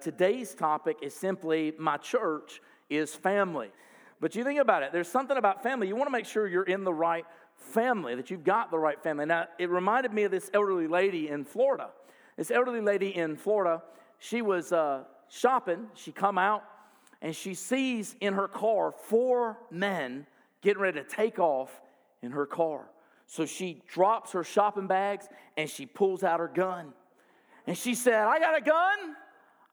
Today's topic is simply my church is family. But you think about it, there's something about family. You want to make sure you're in the right family, that you've got the right family. Now, it reminded me of this elderly lady in Florida. This elderly lady in Florida, she was uh, shopping. She come out and she sees in her car four men getting ready to take off in her car. So she drops her shopping bags and she pulls out her gun. And she said, I got a gun.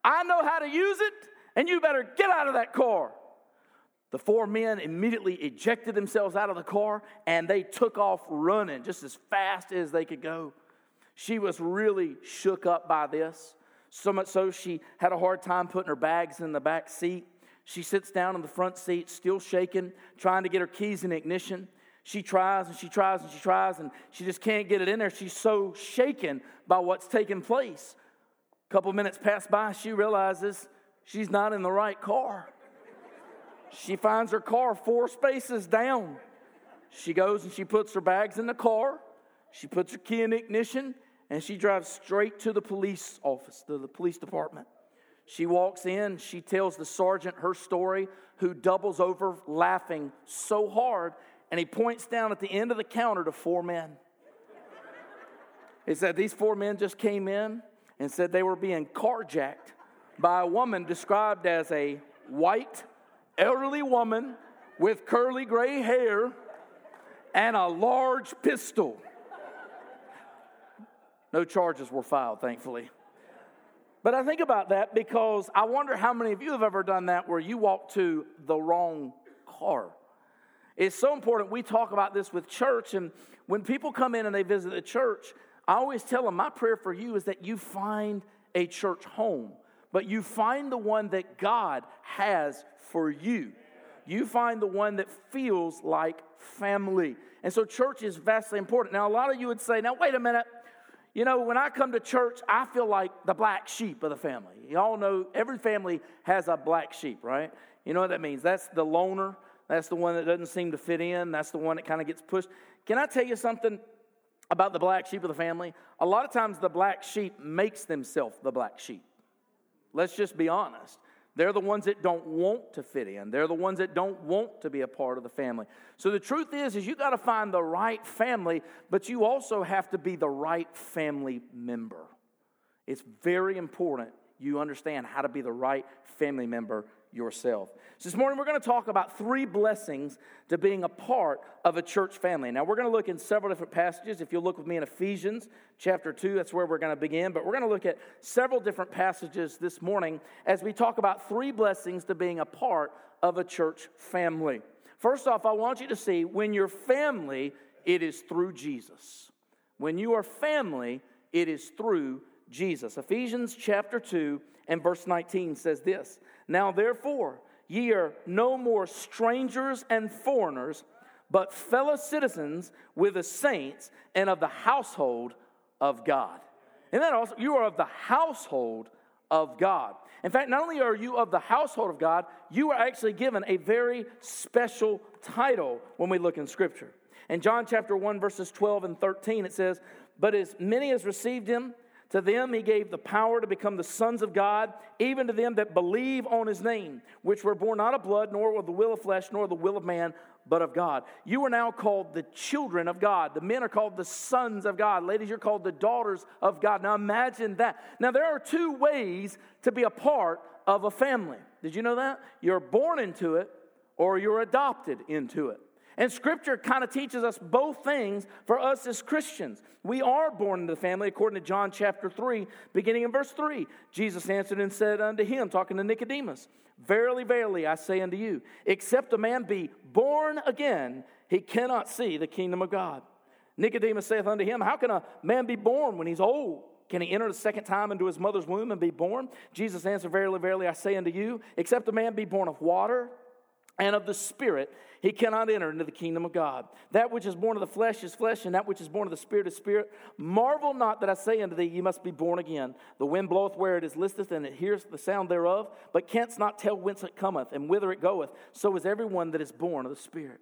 I know how to use it, and you better get out of that car. The four men immediately ejected themselves out of the car and they took off running just as fast as they could go. She was really shook up by this, so much so she had a hard time putting her bags in the back seat. She sits down in the front seat, still shaking, trying to get her keys in ignition. She tries and she tries and she tries, and she just can't get it in there. She's so shaken by what's taking place. A couple minutes pass by, she realizes she's not in the right car. She finds her car four spaces down. She goes and she puts her bags in the car. She puts her key in ignition and she drives straight to the police office, to the police department. She walks in, she tells the sergeant her story, who doubles over laughing so hard, and he points down at the end of the counter to four men. He said, These four men just came in and said they were being carjacked by a woman described as a white, elderly woman with curly gray hair and a large pistol. No charges were filed, thankfully. But I think about that because I wonder how many of you have ever done that where you walk to the wrong car. It's so important we talk about this with church, and when people come in and they visit the church, I always tell them my prayer for you is that you find a church home, but you find the one that God has for you. You find the one that feels like family. And so, church is vastly important. Now, a lot of you would say, now, wait a minute. You know, when I come to church, I feel like the black sheep of the family. You all know every family has a black sheep, right? You know what that means? That's the loner. That's the one that doesn't seem to fit in. That's the one that kind of gets pushed. Can I tell you something? About the black sheep of the family, a lot of times the black sheep makes themselves the black sheep. Let's just be honest. They're the ones that don't want to fit in. They're the ones that don't want to be a part of the family. So the truth is is you got to find the right family, but you also have to be the right family member. It's very important you understand how to be the right family member yourself. So this morning we're going to talk about three blessings to being a part of a church family. Now we're going to look in several different passages. If you'll look with me in Ephesians chapter 2, that's where we're going to begin, but we're going to look at several different passages this morning as we talk about three blessings to being a part of a church family. First off, I want you to see when you're family, it is through Jesus. When you are family, it is through Jesus. Ephesians chapter 2 and verse 19 says this Now therefore, ye are no more strangers and foreigners, but fellow citizens with the saints and of the household of God. And then also, you are of the household of God. In fact, not only are you of the household of God, you are actually given a very special title when we look in Scripture. In John chapter 1, verses 12 and 13, it says, But as many as received him, to them he gave the power to become the sons of God, even to them that believe on his name, which were born not of blood, nor of the will of flesh, nor the will of man, but of God. You are now called the children of God. The men are called the sons of God. Ladies, you're called the daughters of God. Now imagine that. Now, there are two ways to be a part of a family. Did you know that? You're born into it or you're adopted into it. And scripture kind of teaches us both things for us as Christians. We are born into the family according to John chapter 3, beginning in verse 3. Jesus answered and said unto him, talking to Nicodemus, Verily, verily, I say unto you, except a man be born again, he cannot see the kingdom of God. Nicodemus saith unto him, How can a man be born when he's old? Can he enter the second time into his mother's womb and be born? Jesus answered, Verily, verily, I say unto you, except a man be born of water and of the Spirit, he cannot enter into the kingdom of God. That which is born of the flesh is flesh, and that which is born of the Spirit is spirit. Marvel not that I say unto thee, Ye must be born again. The wind bloweth where it is listeth, and it hears the sound thereof, but canst not tell whence it cometh and whither it goeth. So is everyone that is born of the Spirit.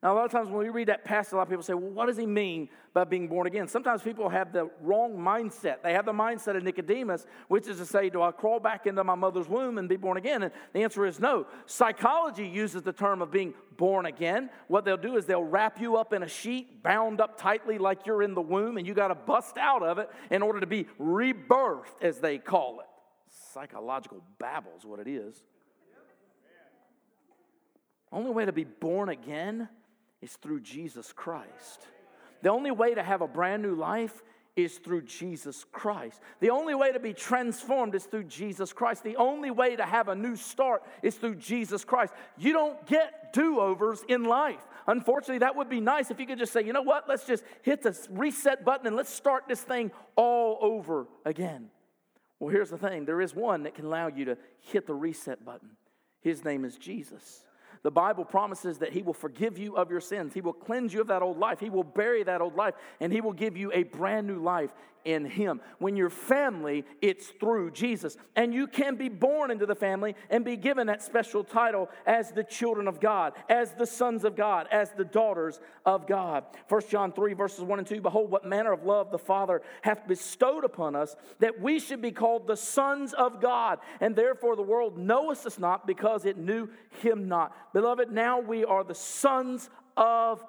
Now, a lot of times when we read that passage, a lot of people say, well, what does he mean by being born again? Sometimes people have the wrong mindset. They have the mindset of Nicodemus, which is to say, do I crawl back into my mother's womb and be born again? And the answer is no. Psychology uses the term of being born again. What they'll do is they'll wrap you up in a sheet, bound up tightly like you're in the womb, and you got to bust out of it in order to be rebirthed, as they call it. Psychological babble is what it is. Only way to be born again is through Jesus Christ. The only way to have a brand new life is through Jesus Christ. The only way to be transformed is through Jesus Christ. The only way to have a new start is through Jesus Christ. You don't get do overs in life. Unfortunately, that would be nice if you could just say, you know what, let's just hit the reset button and let's start this thing all over again. Well, here's the thing there is one that can allow you to hit the reset button. His name is Jesus. The Bible promises that He will forgive you of your sins. He will cleanse you of that old life. He will bury that old life, and He will give you a brand new life in Him. When you're family, it's through Jesus. And you can be born into the family and be given that special title as the children of God, as the sons of God, as the daughters of God. 1 John 3, verses 1 and 2 Behold, what manner of love the Father hath bestowed upon us, that we should be called the sons of God. And therefore the world knoweth us not because it knew Him not. Beloved, now we are the sons of God.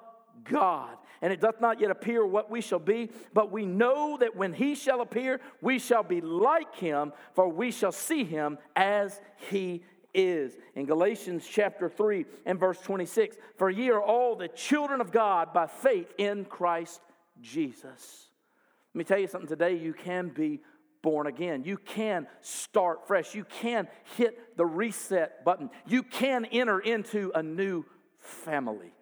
And it doth not yet appear what we shall be, but we know that when he shall appear, we shall be like him, for we shall see him as he is. In Galatians chapter 3 and verse 26, for ye are all the children of God by faith in Christ Jesus. Let me tell you something today, you can be born again. You can start fresh. You can hit the reset button. You can enter into a new family.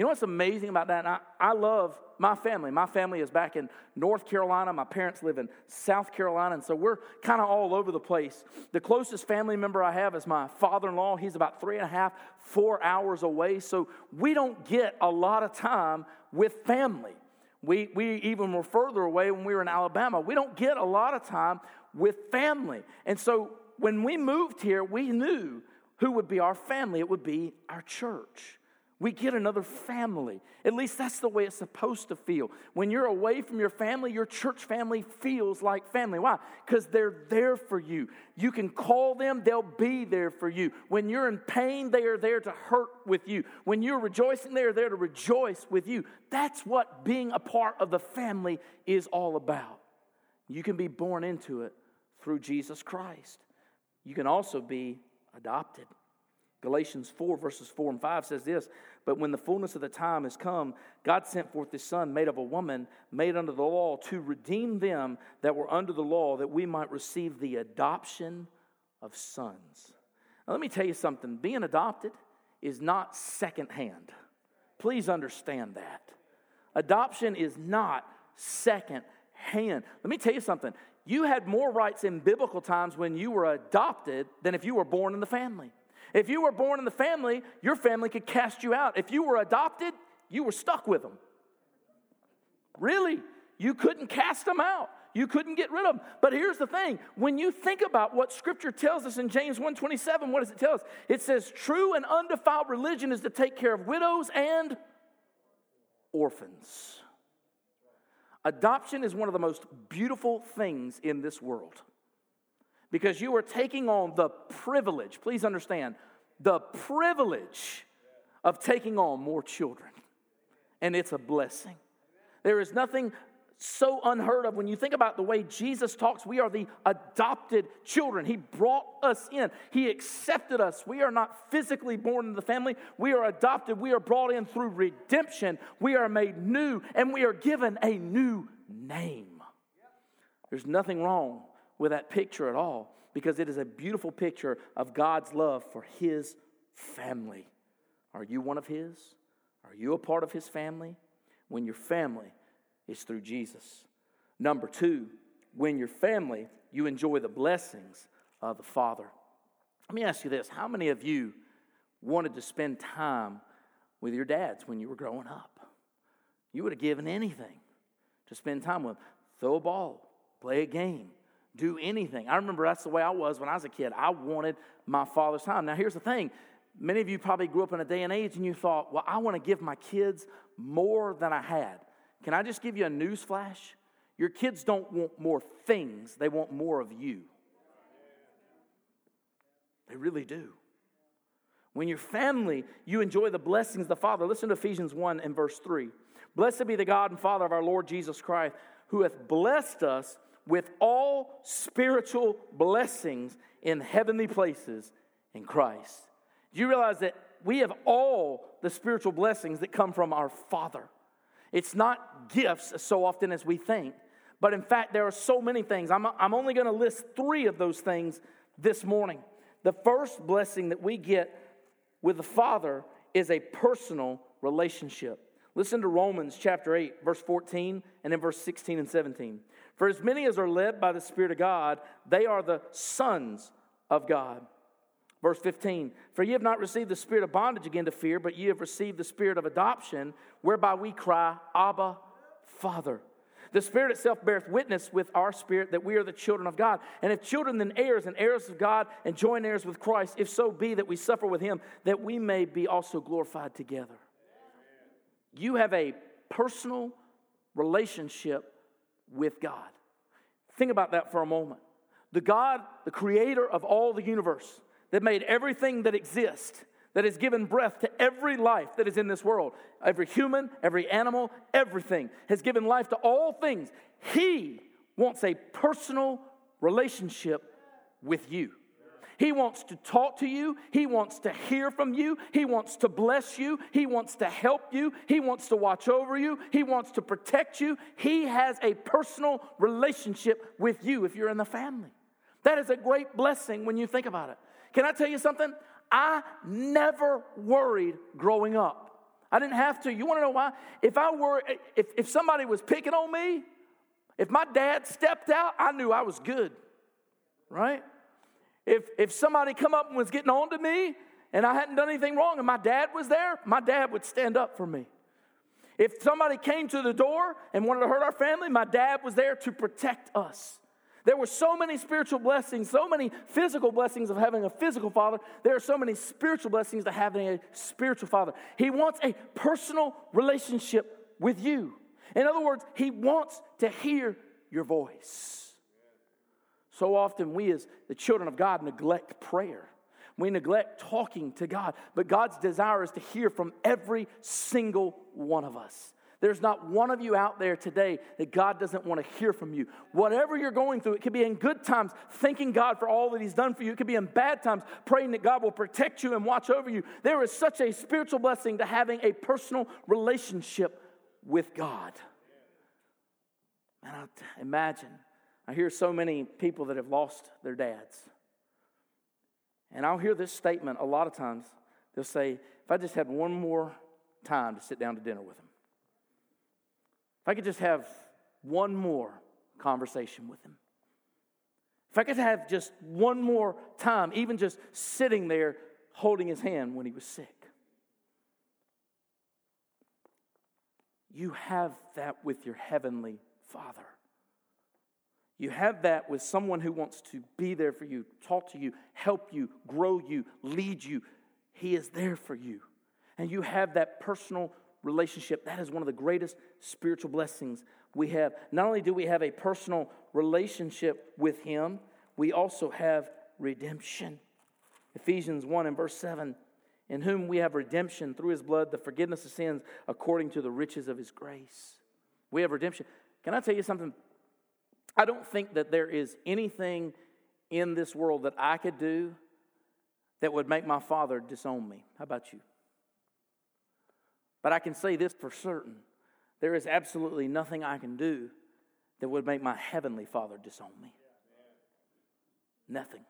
You know what's amazing about that? I, I love my family. My family is back in North Carolina. My parents live in South Carolina, and so we're kind of all over the place. The closest family member I have is my father in law. He's about three and a half, four hours away, so we don't get a lot of time with family. We, we even were further away when we were in Alabama. We don't get a lot of time with family. And so when we moved here, we knew who would be our family. It would be our church. We get another family. At least that's the way it's supposed to feel. When you're away from your family, your church family feels like family. Why? Because they're there for you. You can call them, they'll be there for you. When you're in pain, they are there to hurt with you. When you're rejoicing, they are there to rejoice with you. That's what being a part of the family is all about. You can be born into it through Jesus Christ. You can also be adopted. Galatians 4, verses 4 and 5 says this But when the fullness of the time has come, God sent forth his Son, made of a woman, made under the law, to redeem them that were under the law, that we might receive the adoption of sons. Now, let me tell you something being adopted is not secondhand. Please understand that. Adoption is not second hand. Let me tell you something. You had more rights in biblical times when you were adopted than if you were born in the family. If you were born in the family, your family could cast you out. If you were adopted, you were stuck with them. Really, you couldn't cast them out. You couldn't get rid of them. But here's the thing, when you think about what scripture tells us in James 1:27, what does it tell us? It says true and undefiled religion is to take care of widows and orphans. Adoption is one of the most beautiful things in this world because you are taking on the privilege, please understand, the privilege of taking on more children. And it's a blessing. There is nothing so unheard of when you think about the way Jesus talks. We are the adopted children. He brought us in, He accepted us. We are not physically born into the family, we are adopted. We are brought in through redemption. We are made new, and we are given a new name. There's nothing wrong with that picture at all because it is a beautiful picture of God's love for His family. Are you one of His? Are you a part of His family? When your family is through Jesus. Number two, when your family, you enjoy the blessings of the Father. Let me ask you this how many of you wanted to spend time with your dads when you were growing up? You would have given anything to spend time with them. Throw a ball, play a game, do anything. I remember that's the way I was when I was a kid. I wanted my father's time. Now, here's the thing Many of you probably grew up in a day and age and you thought, well, I want to give my kids more than I had. Can I just give you a news flash? Your kids don't want more things, they want more of you. They really do. When your family, you enjoy the blessings of the Father. Listen to Ephesians 1 and verse 3. Blessed be the God and Father of our Lord Jesus Christ, who hath blessed us with all spiritual blessings in heavenly places in Christ. Do you realize that we have all the spiritual blessings that come from our Father? It's not gifts so often as we think, but in fact, there are so many things. I'm, I'm only going to list three of those things this morning. The first blessing that we get with the Father is a personal relationship. Listen to Romans chapter 8, verse 14, and then verse 16 and 17. For as many as are led by the Spirit of God, they are the sons of God. Verse 15, for ye have not received the spirit of bondage again to fear, but ye have received the spirit of adoption, whereby we cry, Abba, Father. The Spirit itself beareth witness with our spirit that we are the children of God. And if children, then heirs, and heirs of God, and joint heirs with Christ, if so be that we suffer with him, that we may be also glorified together. You have a personal relationship with God. Think about that for a moment. The God, the creator of all the universe, that made everything that exists, that has given breath to every life that is in this world, every human, every animal, everything, has given life to all things. He wants a personal relationship with you. He wants to talk to you. He wants to hear from you. He wants to bless you. He wants to help you. He wants to watch over you. He wants to protect you. He has a personal relationship with you if you're in the family. That is a great blessing when you think about it. Can I tell you something? I never worried growing up. I didn't have to. You want to know why? If I were, if, if somebody was picking on me, if my dad stepped out, I knew I was good, right? If if somebody come up and was getting on to me and I hadn't done anything wrong and my dad was there, my dad would stand up for me. If somebody came to the door and wanted to hurt our family, my dad was there to protect us. There were so many spiritual blessings, so many physical blessings of having a physical father. There are so many spiritual blessings to having a spiritual father. He wants a personal relationship with you. In other words, he wants to hear your voice. So often, we as the children of God neglect prayer. We neglect talking to God, but God's desire is to hear from every single one of us. There's not one of you out there today that God doesn't want to hear from you. Whatever you're going through, it could be in good times, thanking God for all that He's done for you. It could be in bad times, praying that God will protect you and watch over you. There is such a spiritual blessing to having a personal relationship with God. And I imagine, I hear so many people that have lost their dads. And I'll hear this statement a lot of times. They'll say, if I just had one more time to sit down to dinner with him, if I could just have one more conversation with him. If I could have just one more time, even just sitting there holding his hand when he was sick. You have that with your heavenly Father. You have that with someone who wants to be there for you, talk to you, help you, grow you, lead you. He is there for you. And you have that personal relationship. That is one of the greatest spiritual blessings we have. Not only do we have a personal relationship with Him, we also have redemption. Ephesians 1 and verse 7 In whom we have redemption through His blood, the forgiveness of sins according to the riches of His grace. We have redemption. Can I tell you something? I don't think that there is anything in this world that I could do that would make my father disown me. How about you? But I can say this for certain there is absolutely nothing I can do that would make my heavenly Father disown me. Nothing.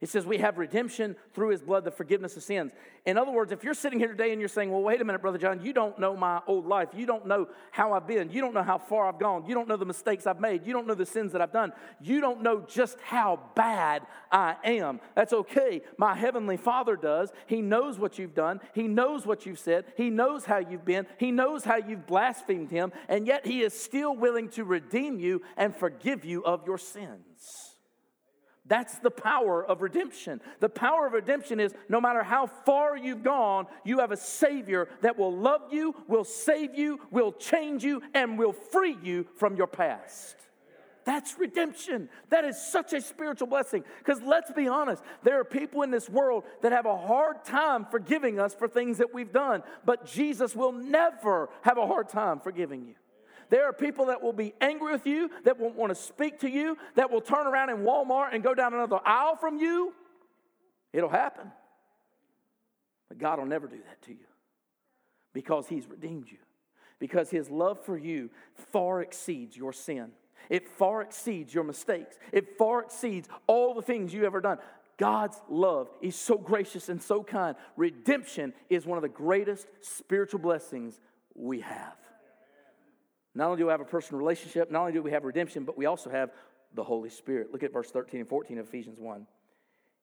It says we have redemption through his blood, the forgiveness of sins. In other words, if you're sitting here today and you're saying, Well, wait a minute, Brother John, you don't know my old life. You don't know how I've been. You don't know how far I've gone. You don't know the mistakes I've made. You don't know the sins that I've done. You don't know just how bad I am. That's okay. My heavenly Father does. He knows what you've done. He knows what you've said. He knows how you've been. He knows how you've blasphemed him. And yet he is still willing to redeem you and forgive you of your sins. That's the power of redemption. The power of redemption is no matter how far you've gone, you have a Savior that will love you, will save you, will change you, and will free you from your past. That's redemption. That is such a spiritual blessing. Because let's be honest, there are people in this world that have a hard time forgiving us for things that we've done, but Jesus will never have a hard time forgiving you. There are people that will be angry with you, that won't want to speak to you, that will turn around in Walmart and go down another aisle from you. It'll happen. But God will never do that to you because He's redeemed you, because His love for you far exceeds your sin. It far exceeds your mistakes. It far exceeds all the things you've ever done. God's love is so gracious and so kind. Redemption is one of the greatest spiritual blessings we have. Not only do we have a personal relationship, not only do we have redemption, but we also have the Holy Spirit. Look at verse 13 and 14 of Ephesians 1.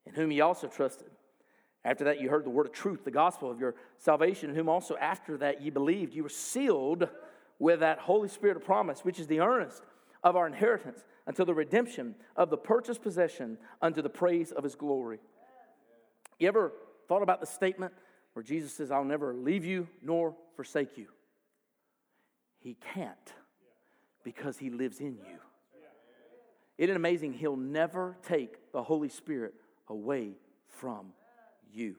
In whom ye also trusted. After that, you heard the word of truth, the gospel of your salvation, in whom also after that ye believed. You were sealed with that Holy Spirit of promise, which is the earnest of our inheritance until the redemption of the purchased possession unto the praise of his glory. You ever thought about the statement where Jesus says, I'll never leave you nor forsake you? He can't because He lives in you. Isn't amazing? He'll never take the Holy Spirit away from you.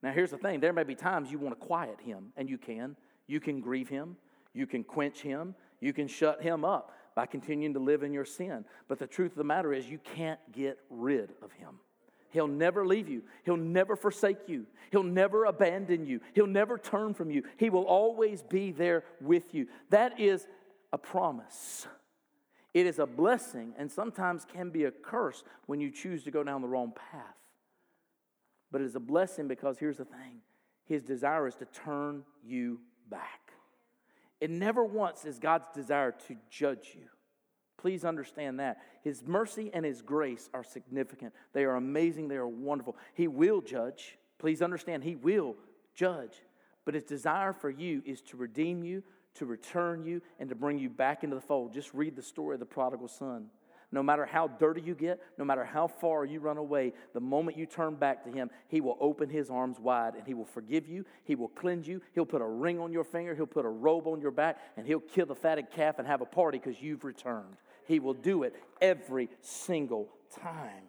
Now, here's the thing there may be times you want to quiet Him, and you can. You can grieve Him, you can quench Him, you can shut Him up by continuing to live in your sin. But the truth of the matter is, you can't get rid of Him. He'll never leave you. He'll never forsake you. He'll never abandon you. He'll never turn from you. He will always be there with you. That is a promise. It is a blessing and sometimes can be a curse when you choose to go down the wrong path. But it is a blessing because here's the thing His desire is to turn you back. It never once is God's desire to judge you. Please understand that. His mercy and His grace are significant. They are amazing. They are wonderful. He will judge. Please understand, He will judge. But His desire for you is to redeem you, to return you, and to bring you back into the fold. Just read the story of the prodigal son. No matter how dirty you get, no matter how far you run away, the moment you turn back to Him, He will open His arms wide and He will forgive you. He will cleanse you. He'll put a ring on your finger. He'll put a robe on your back, and He'll kill the fatted calf and have a party because you've returned. He will do it every single time.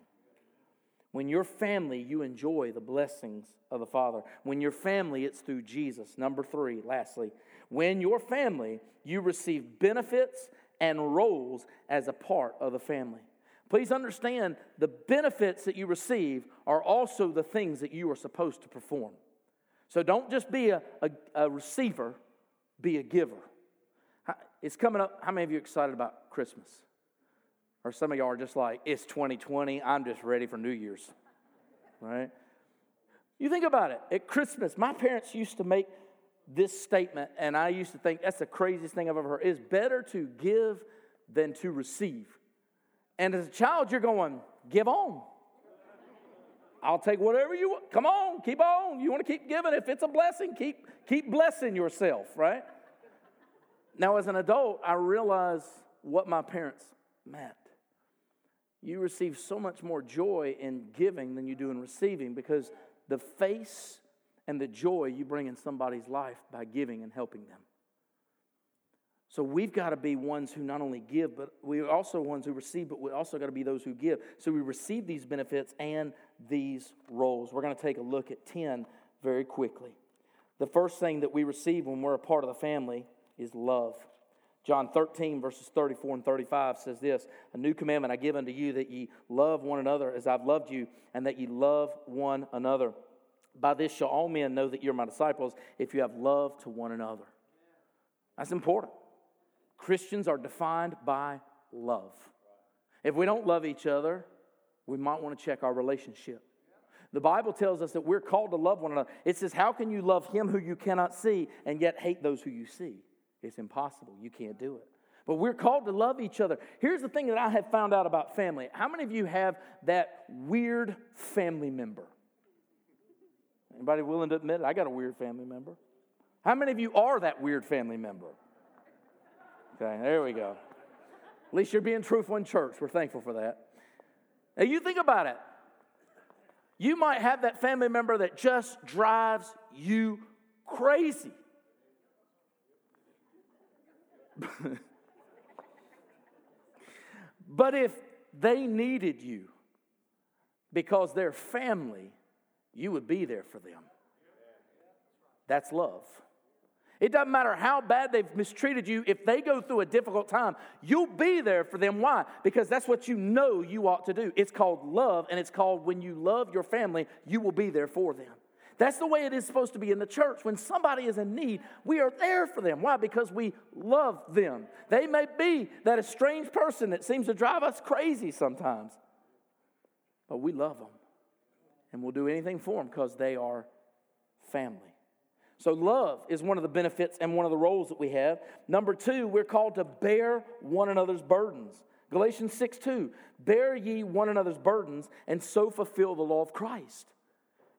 When your family, you enjoy the blessings of the Father. When your family, it's through Jesus. Number three, lastly, when your family, you receive benefits and roles as a part of the family. Please understand the benefits that you receive are also the things that you are supposed to perform. So don't just be a, a, a receiver, be a giver. It's coming up. How many of you excited about Christmas? Or some of y'all are just like, it's 2020, I'm just ready for New Year's, right? You think about it. At Christmas, my parents used to make this statement, and I used to think that's the craziest thing I've ever heard. It's better to give than to receive. And as a child, you're going, give on. I'll take whatever you want. Come on, keep on. You want to keep giving. If it's a blessing, keep, keep blessing yourself, right? Now, as an adult, I realize what my parents meant you receive so much more joy in giving than you do in receiving because the face and the joy you bring in somebody's life by giving and helping them. So we've got to be ones who not only give, but we're also ones who receive, but we also got to be those who give. So we receive these benefits and these roles. We're going to take a look at 10 very quickly. The first thing that we receive when we're a part of the family is love. John 13, verses 34 and 35 says this A new commandment I give unto you that ye love one another as I've loved you, and that ye love one another. By this shall all men know that you're my disciples, if you have love to one another. That's important. Christians are defined by love. If we don't love each other, we might want to check our relationship. The Bible tells us that we're called to love one another. It says, How can you love him who you cannot see and yet hate those who you see? It's impossible. You can't do it. But we're called to love each other. Here's the thing that I have found out about family. How many of you have that weird family member? Anybody willing to admit it? I got a weird family member. How many of you are that weird family member? Okay, there we go. At least you're being truthful in church. We're thankful for that. Now, you think about it. You might have that family member that just drives you crazy. but if they needed you because they're family, you would be there for them. That's love. It doesn't matter how bad they've mistreated you, if they go through a difficult time, you'll be there for them. Why? Because that's what you know you ought to do. It's called love, and it's called when you love your family, you will be there for them. That's the way it is supposed to be in the church. When somebody is in need, we are there for them. Why? Because we love them. They may be that estranged person that seems to drive us crazy sometimes, but we love them. And we'll do anything for them because they are family. So, love is one of the benefits and one of the roles that we have. Number two, we're called to bear one another's burdens. Galatians 6 2, bear ye one another's burdens and so fulfill the law of Christ.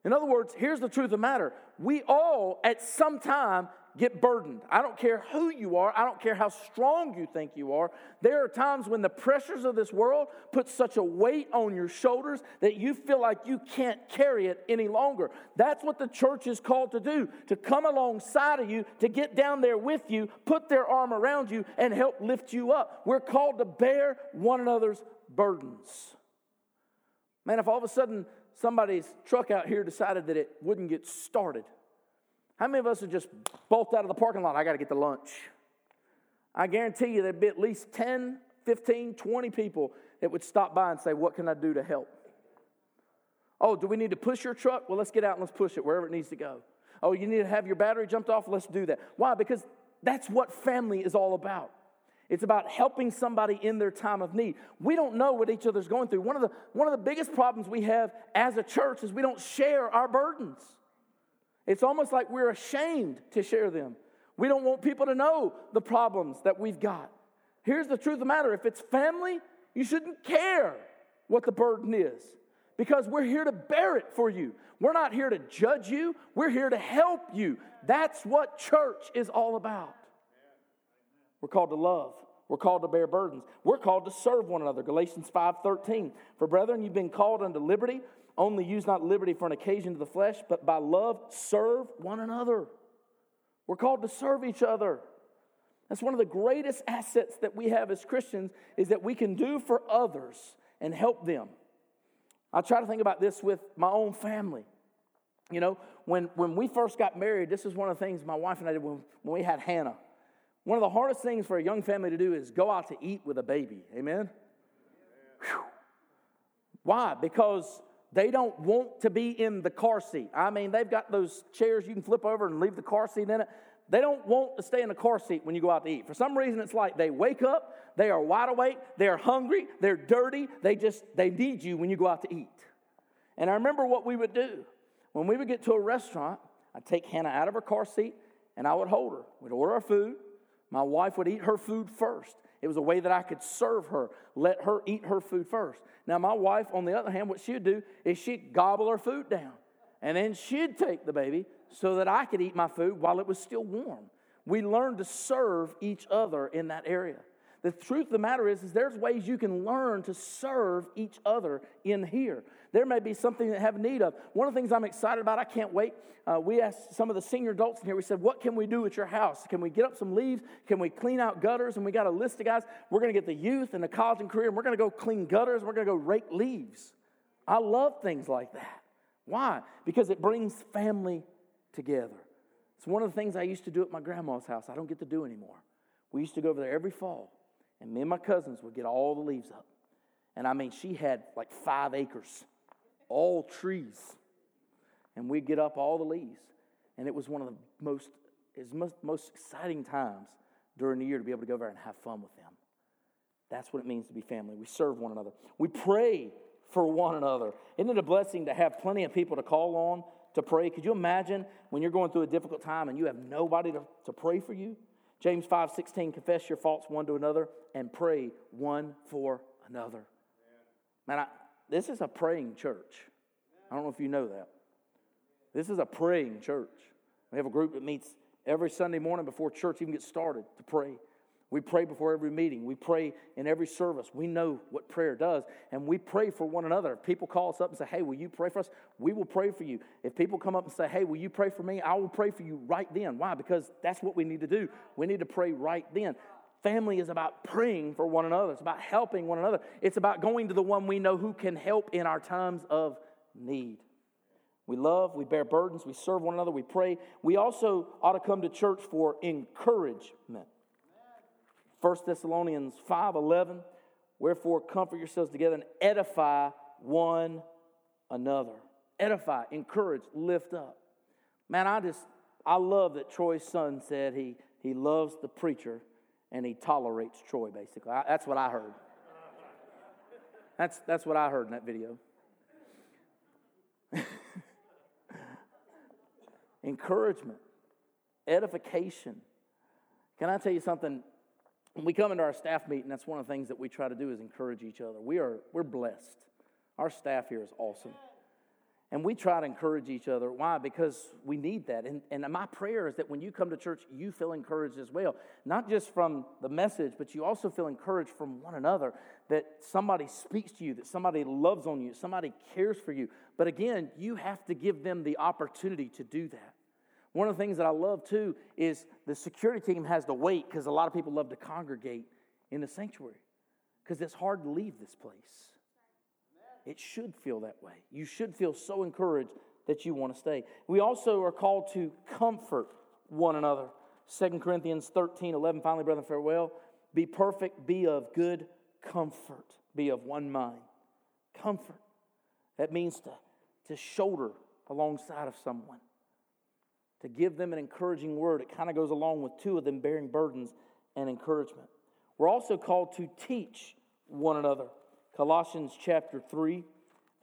In other words, here's the truth of the matter. We all, at some time, get burdened. I don't care who you are, I don't care how strong you think you are. There are times when the pressures of this world put such a weight on your shoulders that you feel like you can't carry it any longer. That's what the church is called to do to come alongside of you, to get down there with you, put their arm around you, and help lift you up. We're called to bear one another's burdens. Man, if all of a sudden somebody's truck out here decided that it wouldn't get started, how many of us would just bolt out of the parking lot? I got to get to lunch. I guarantee you there'd be at least 10, 15, 20 people that would stop by and say, What can I do to help? Oh, do we need to push your truck? Well, let's get out and let's push it wherever it needs to go. Oh, you need to have your battery jumped off? Let's do that. Why? Because that's what family is all about. It's about helping somebody in their time of need. We don't know what each other's going through. One of the, one of the biggest problems we have as a church is we don't share our burdens. It's almost like we're ashamed to share them. We don't want people to know the problems that we've got. Here's the truth of the matter if it's family, you shouldn't care what the burden is because we're here to bear it for you. We're not here to judge you, we're here to help you. That's what church is all about. We're called to love. We're called to bear burdens. We're called to serve one another. Galatians 5:13. For brethren, you've been called unto liberty. Only use not liberty for an occasion to the flesh, but by love serve one another. We're called to serve each other. That's one of the greatest assets that we have as Christians is that we can do for others and help them. I try to think about this with my own family. You know, when, when we first got married, this is one of the things my wife and I did when, when we had Hannah. One of the hardest things for a young family to do is go out to eat with a baby. Amen? Why? Because they don't want to be in the car seat. I mean, they've got those chairs you can flip over and leave the car seat in it. They don't want to stay in the car seat when you go out to eat. For some reason, it's like they wake up, they are wide awake, they are hungry, they're dirty, they just, they need you when you go out to eat. And I remember what we would do. When we would get to a restaurant, I'd take Hannah out of her car seat and I would hold her. We'd order our food. My wife would eat her food first. It was a way that I could serve her, let her eat her food first. Now, my wife, on the other hand, what she'd do is she'd gobble her food down. And then she'd take the baby so that I could eat my food while it was still warm. We learned to serve each other in that area. The truth of the matter is, is there's ways you can learn to serve each other in here. There may be something that have need of. One of the things I'm excited about, I can't wait. Uh, we asked some of the senior adults in here, we said, What can we do at your house? Can we get up some leaves? Can we clean out gutters? And we got a list of guys. We're going to get the youth and the college and career, and we're going to go clean gutters, we're going to go rake leaves. I love things like that. Why? Because it brings family together. It's one of the things I used to do at my grandma's house. I don't get to do anymore. We used to go over there every fall, and me and my cousins would get all the leaves up. And I mean, she had like five acres all trees. And we'd get up all the leaves. And it was one of the most, is most, most exciting times during the year to be able to go there and have fun with them. That's what it means to be family. We serve one another. We pray for one another. Isn't it a blessing to have plenty of people to call on to pray? Could you imagine when you're going through a difficult time and you have nobody to, to pray for you? James 5 16, confess your faults one to another and pray one for another. Man, I, this is a praying church. I don't know if you know that. This is a praying church. We have a group that meets every Sunday morning before church even gets started to pray. We pray before every meeting. We pray in every service. We know what prayer does, and we pray for one another. If people call us up and say, Hey, will you pray for us? We will pray for you. If people come up and say, Hey, will you pray for me? I will pray for you right then. Why? Because that's what we need to do. We need to pray right then. Family is about praying for one another, it's about helping one another, it's about going to the one we know who can help in our times of need. We love, we bear burdens, we serve one another, we pray. We also ought to come to church for encouragement. 1 Thessalonians 5:11 Wherefore comfort yourselves together and edify one another. Edify, encourage, lift up. Man, I just I love that Troy's son said he he loves the preacher and he tolerates Troy basically. I, that's what I heard. That's that's what I heard in that video. Encouragement, edification. Can I tell you something? When we come into our staff meeting, that's one of the things that we try to do is encourage each other. We are we're blessed. Our staff here is awesome. And we try to encourage each other. Why? Because we need that. And, and my prayer is that when you come to church, you feel encouraged as well. Not just from the message, but you also feel encouraged from one another. That somebody speaks to you, that somebody loves on you, somebody cares for you. But again, you have to give them the opportunity to do that. One of the things that I love too is the security team has to wait because a lot of people love to congregate in the sanctuary because it's hard to leave this place. It should feel that way. You should feel so encouraged that you want to stay. We also are called to comfort one another. 2 Corinthians 13 11, finally, brethren, farewell. Be perfect, be of good comfort, be of one mind. Comfort. That means to, to shoulder alongside of someone to give them an encouraging word. It kind of goes along with two of them bearing burdens and encouragement. We're also called to teach one another. Colossians chapter 3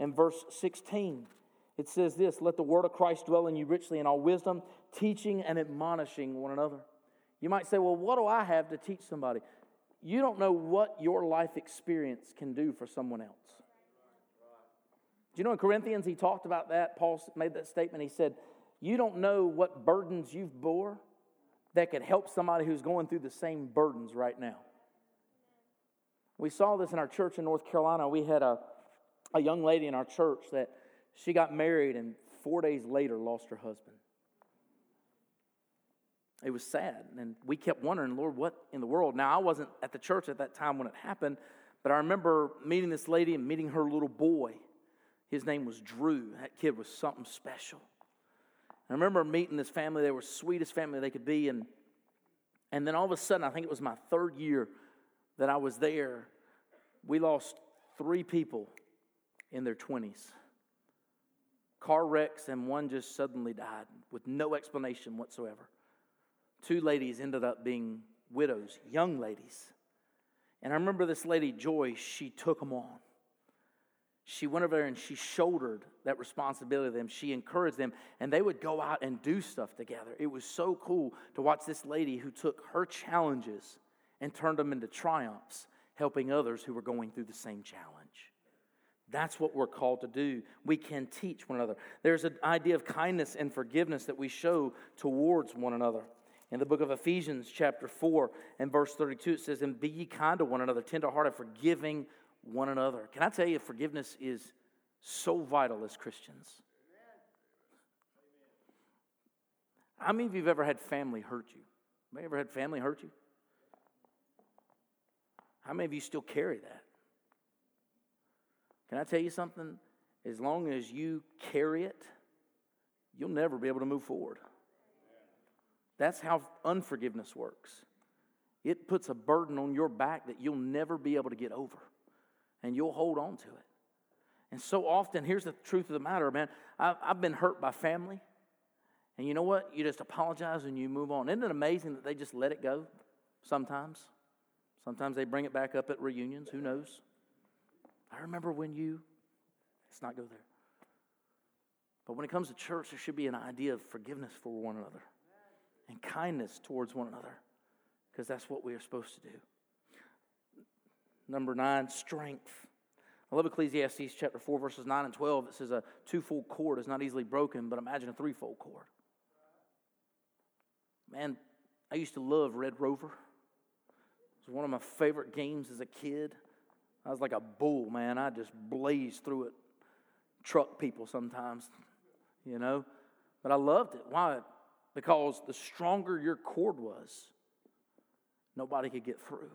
and verse 16. It says this Let the word of Christ dwell in you richly in all wisdom, teaching and admonishing one another. You might say, Well, what do I have to teach somebody? You don't know what your life experience can do for someone else. Do you know in Corinthians he talked about that? Paul made that statement. He said, you don't know what burdens you've bore that could help somebody who's going through the same burdens right now. We saw this in our church in North Carolina. We had a, a young lady in our church that she got married and four days later lost her husband. It was sad. And we kept wondering, Lord, what in the world? Now, I wasn't at the church at that time when it happened, but I remember meeting this lady and meeting her little boy. His name was Drew. That kid was something special. I remember meeting this family. They were the sweetest family they could be. And, and then all of a sudden, I think it was my third year that I was there, we lost three people in their 20s. Car wrecks, and one just suddenly died with no explanation whatsoever. Two ladies ended up being widows, young ladies. And I remember this lady, Joy, she took them on she went over there and she shouldered that responsibility to them. She encouraged them, and they would go out and do stuff together. It was so cool to watch this lady who took her challenges and turned them into triumphs, helping others who were going through the same challenge. That's what we're called to do. We can teach one another. There's an idea of kindness and forgiveness that we show towards one another. In the book of Ephesians, chapter 4 and verse 32, it says, And be ye kind to one another, tenderhearted, forgiving one another. Can I tell you, forgiveness is so vital as Christians? How many of you have ever had family hurt you? Have you ever had family hurt you? How many of you still carry that? Can I tell you something? As long as you carry it, you'll never be able to move forward. That's how unforgiveness works. It puts a burden on your back that you'll never be able to get over and you'll hold on to it. And so often, here's the truth of the matter, man. I've, been hurt by family. And you know what? You just apologize and you move on. Isn't it amazing that they just let it go sometimes? Sometimes they bring it back up at reunions. Who knows? I remember when you, let's not go there. But when it comes to church, there should be an idea of forgiveness for one another and kindness towards one another because that's what we are supposed to do. Number nine, strength. I love Ecclesiastes chapter 4, verses 9 and 12. It says a twofold cord is not easily broken, but imagine a threefold cord. Man, I used to love Red Rover. It was one of my favorite games as a kid. I was like a bull, man. I just blazed through it, truck people sometimes, you know. But I loved it. Why? Because the stronger your cord was, nobody could get through.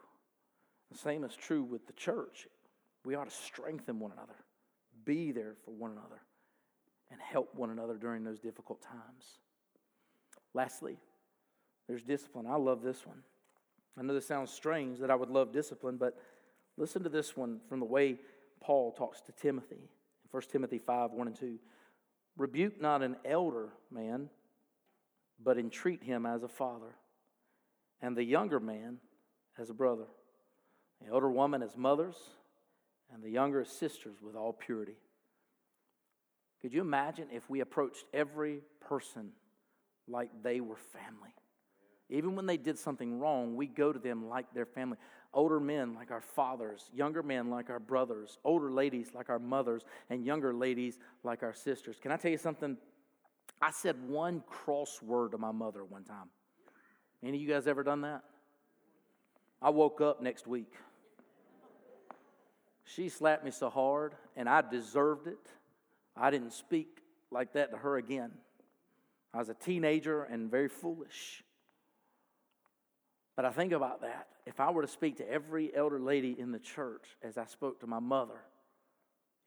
The same is true with the church. We ought to strengthen one another, be there for one another, and help one another during those difficult times. Lastly, there's discipline. I love this one. I know this sounds strange that I would love discipline, but listen to this one from the way Paul talks to Timothy. In 1 Timothy 5 1 and 2. Rebuke not an elder man, but entreat him as a father, and the younger man as a brother, the elder woman as mothers, and the younger as sisters with all purity. Could you imagine if we approached every person like they were family? Even when they did something wrong, we go to them like their family. Older men like our fathers, younger men like our brothers, older ladies like our mothers, and younger ladies like our sisters. Can I tell you something? I said one cross word to my mother one time. Any of you guys ever done that? I woke up next week. She slapped me so hard, and I deserved it. I didn't speak like that to her again. I was a teenager and very foolish. But I think about that. If I were to speak to every elder lady in the church as I spoke to my mother,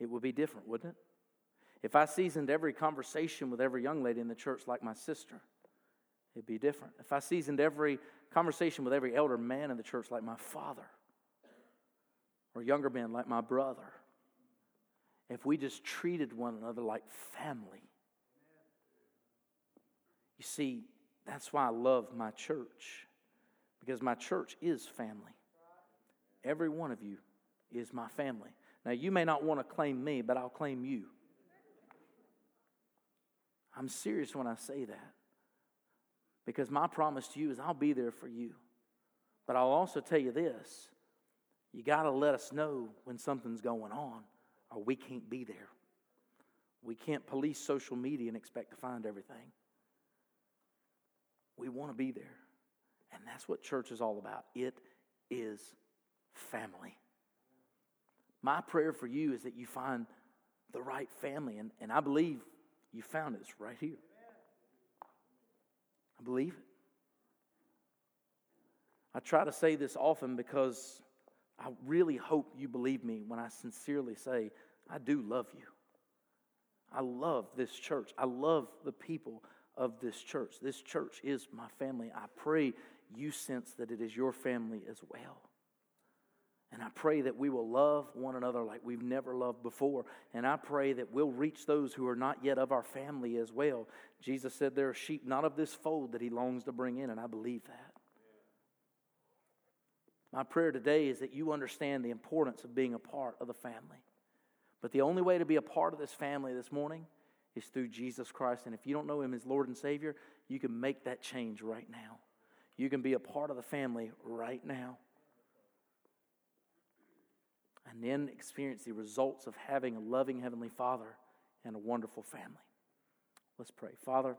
it would be different, wouldn't it? If I seasoned every conversation with every young lady in the church like my sister, it'd be different. If I seasoned every conversation with every elder man in the church like my father, or younger men like my brother, if we just treated one another like family, you see, that's why I love my church because my church is family. Every one of you is my family. Now, you may not want to claim me, but I'll claim you. I'm serious when I say that because my promise to you is I'll be there for you. But I'll also tell you this you got to let us know when something's going on, or we can't be there. We can't police social media and expect to find everything. We want to be there. And that's what church is all about. It is family. My prayer for you is that you find the right family, and, and I believe you found it. Right here. I believe it. I try to say this often because I really hope you believe me when I sincerely say, I do love you. I love this church. I love the people of this church. This church is my family. I pray you sense that it is your family as well. And I pray that we will love one another like we've never loved before. And I pray that we'll reach those who are not yet of our family as well. Jesus said there are sheep not of this fold that he longs to bring in, and I believe that. My prayer today is that you understand the importance of being a part of the family. But the only way to be a part of this family this morning is through Jesus Christ. And if you don't know him as Lord and Savior, you can make that change right now. You can be a part of the family right now. And then experience the results of having a loving Heavenly Father and a wonderful family. Let's pray. Father,